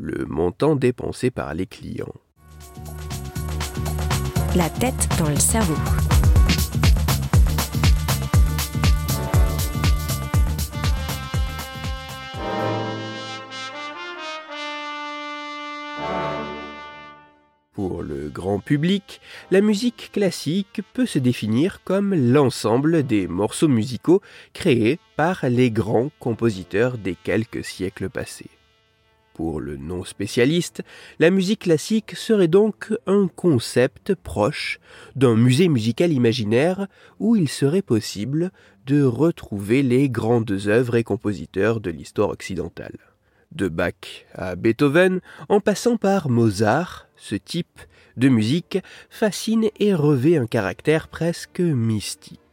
le montant dépensé par les clients. La tête dans le cerveau. Pour le grand public, la musique classique peut se définir comme l'ensemble des morceaux musicaux créés par les grands compositeurs des quelques siècles passés. Pour le non-spécialiste, la musique classique serait donc un concept proche d'un musée musical imaginaire où il serait possible de retrouver les grandes œuvres et compositeurs de l'histoire occidentale. De Bach à Beethoven, en passant par Mozart, ce type de musique fascine et revêt un caractère presque mystique.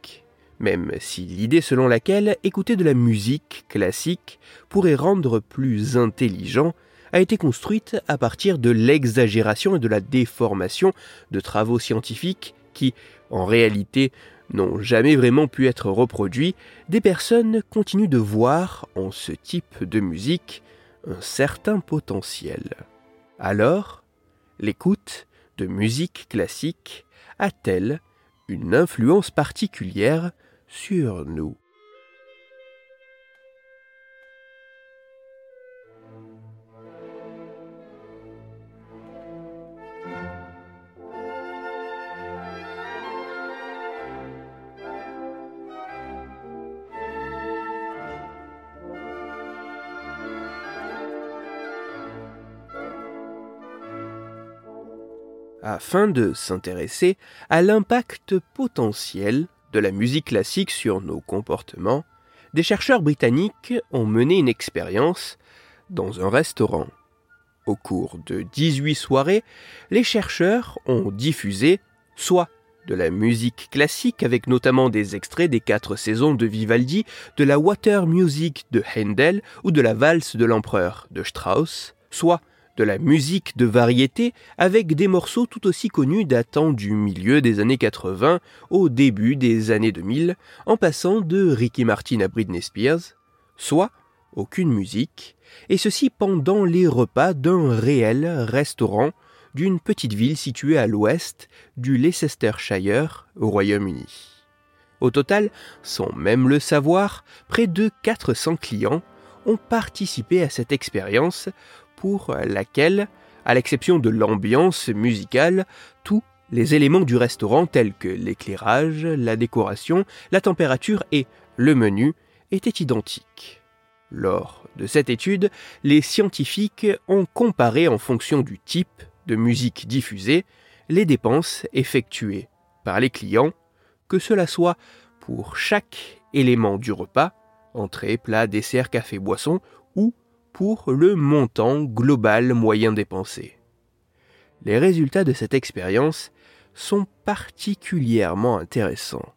Même si l'idée selon laquelle écouter de la musique classique pourrait rendre plus intelligent a été construite à partir de l'exagération et de la déformation de travaux scientifiques qui, en réalité, n'ont jamais vraiment pu être reproduits, des personnes continuent de voir en ce type de musique un certain potentiel. Alors, l'écoute de musique classique a-t-elle une influence particulière sur nous. Afin de s'intéresser à l'impact potentiel de la musique classique sur nos comportements, des chercheurs britanniques ont mené une expérience dans un restaurant. Au cours de 18 soirées, les chercheurs ont diffusé soit de la musique classique avec notamment des extraits des quatre saisons de Vivaldi, de la water music de Handel ou de la valse de l'empereur de Strauss, soit de la musique de variété avec des morceaux tout aussi connus datant du milieu des années 80 au début des années 2000, en passant de Ricky Martin à Britney Spears, soit aucune musique, et ceci pendant les repas d'un réel restaurant d'une petite ville située à l'ouest du Leicestershire au Royaume-Uni. Au total, sans même le savoir, près de 400 clients ont participé à cette expérience pour laquelle, à l'exception de l'ambiance musicale, tous les éléments du restaurant tels que l'éclairage, la décoration, la température et le menu étaient identiques. Lors de cette étude, les scientifiques ont comparé en fonction du type de musique diffusée les dépenses effectuées par les clients, que cela soit pour chaque élément du repas, entrée, plat, dessert, café, boisson, ou pour le montant global moyen dépensé. Les résultats de cette expérience sont particulièrement intéressants.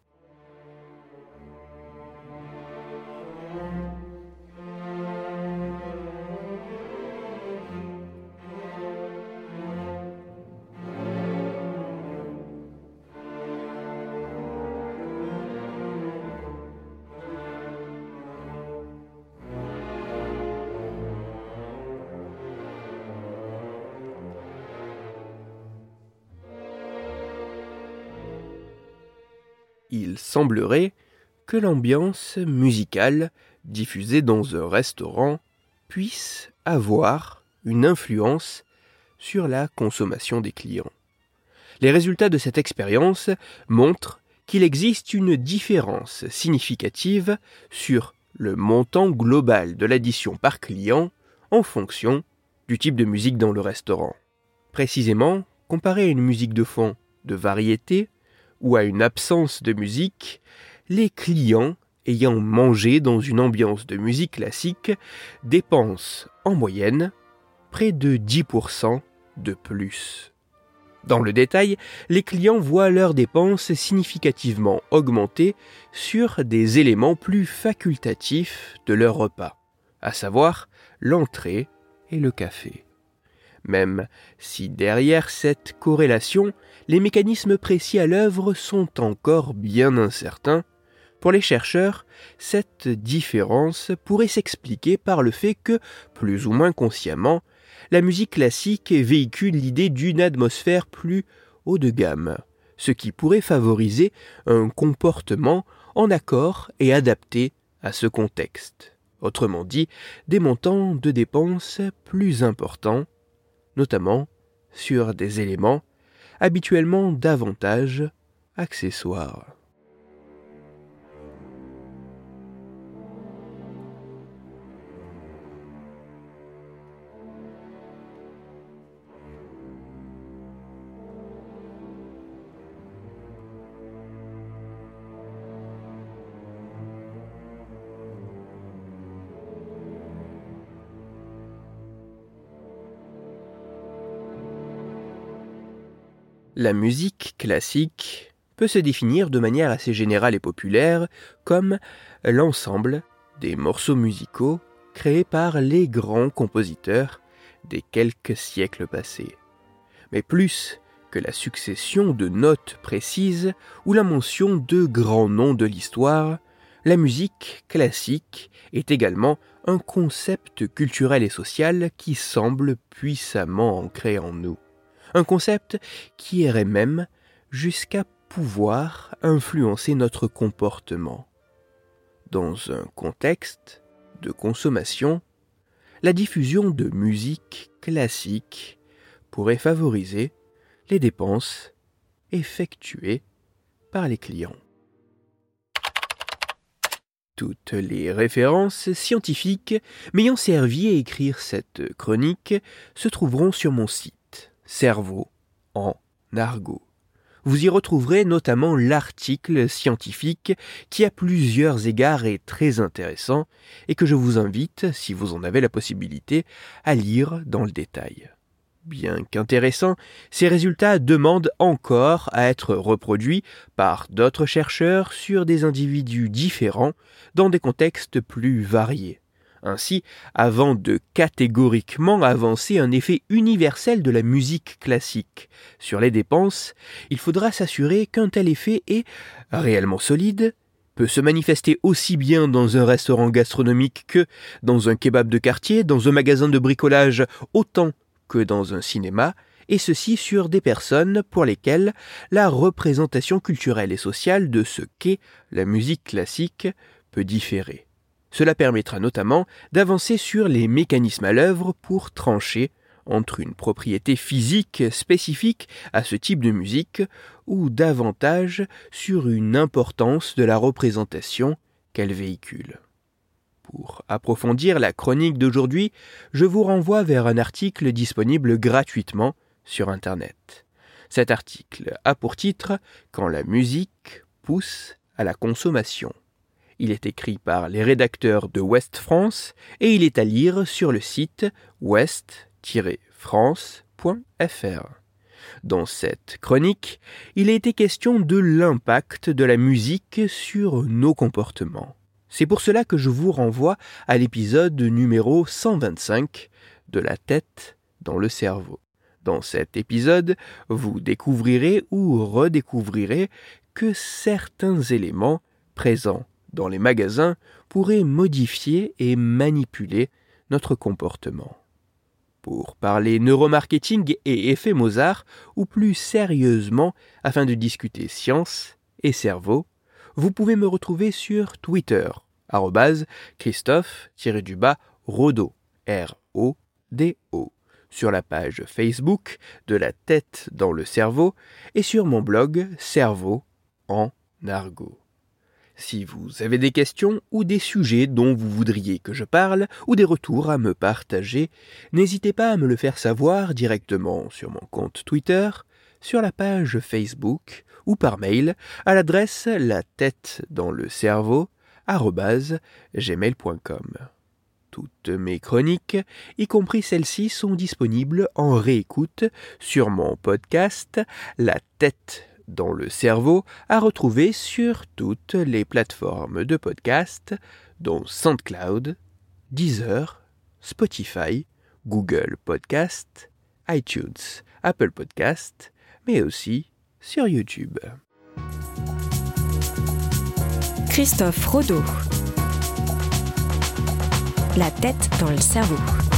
Il semblerait que l'ambiance musicale diffusée dans un restaurant puisse avoir une influence sur la consommation des clients. Les résultats de cette expérience montrent qu'il existe une différence significative sur le montant global de l'addition par client en fonction du type de musique dans le restaurant. Précisément, comparé à une musique de fond de variété, ou à une absence de musique, les clients ayant mangé dans une ambiance de musique classique dépensent en moyenne près de 10% de plus. Dans le détail, les clients voient leurs dépenses significativement augmenter sur des éléments plus facultatifs de leur repas, à savoir l'entrée et le café. Même si derrière cette corrélation, les mécanismes précis à l'œuvre sont encore bien incertains, pour les chercheurs, cette différence pourrait s'expliquer par le fait que, plus ou moins consciemment, la musique classique véhicule l'idée d'une atmosphère plus haut de gamme, ce qui pourrait favoriser un comportement en accord et adapté à ce contexte. Autrement dit, des montants de dépenses plus importants, notamment sur des éléments habituellement davantage accessoires. La musique classique peut se définir de manière assez générale et populaire comme l'ensemble des morceaux musicaux créés par les grands compositeurs des quelques siècles passés. Mais plus que la succession de notes précises ou la mention de grands noms de l'histoire, la musique classique est également un concept culturel et social qui semble puissamment ancré en nous un concept qui irait même jusqu'à pouvoir influencer notre comportement. Dans un contexte de consommation, la diffusion de musique classique pourrait favoriser les dépenses effectuées par les clients. Toutes les références scientifiques m'ayant servi à écrire cette chronique se trouveront sur mon site cerveau en argot. Vous y retrouverez notamment l'article scientifique qui à plusieurs égards est très intéressant et que je vous invite, si vous en avez la possibilité, à lire dans le détail. Bien qu'intéressant, ces résultats demandent encore à être reproduits par d'autres chercheurs sur des individus différents dans des contextes plus variés. Ainsi, avant de catégoriquement avancer un effet universel de la musique classique sur les dépenses, il faudra s'assurer qu'un tel effet est réellement solide, peut se manifester aussi bien dans un restaurant gastronomique que dans un kebab de quartier, dans un magasin de bricolage autant que dans un cinéma, et ceci sur des personnes pour lesquelles la représentation culturelle et sociale de ce qu'est la musique classique peut différer. Cela permettra notamment d'avancer sur les mécanismes à l'œuvre pour trancher entre une propriété physique spécifique à ce type de musique ou davantage sur une importance de la représentation qu'elle véhicule. Pour approfondir la chronique d'aujourd'hui, je vous renvoie vers un article disponible gratuitement sur Internet. Cet article a pour titre Quand la musique pousse à la consommation. Il est écrit par les rédacteurs de West France et il est à lire sur le site west-france.fr. Dans cette chronique, il a été question de l'impact de la musique sur nos comportements. C'est pour cela que je vous renvoie à l'épisode numéro 125 de la tête dans le cerveau. Dans cet épisode, vous découvrirez ou redécouvrirez que certains éléments présents dans les magasins pourrait modifier et manipuler notre comportement. Pour parler neuromarketing et effet Mozart, ou plus sérieusement, afin de discuter science et cerveau, vous pouvez me retrouver sur Twitter, Christophe-Rodo, R-O-D-O, sur la page Facebook de la tête dans le cerveau et sur mon blog Cerveau en argot. Si vous avez des questions ou des sujets dont vous voudriez que je parle ou des retours à me partager, n'hésitez pas à me le faire savoir directement sur mon compte Twitter, sur la page Facebook ou par mail à l'adresse la tête dans le cerveau gmail.com. Toutes mes chroniques, y compris celles-ci, sont disponibles en réécoute sur mon podcast La tête dans le cerveau, à retrouver sur toutes les plateformes de podcast, dont SoundCloud, Deezer, Spotify, Google Podcast, iTunes, Apple Podcast, mais aussi sur YouTube. Christophe Rodeau. La tête dans le cerveau.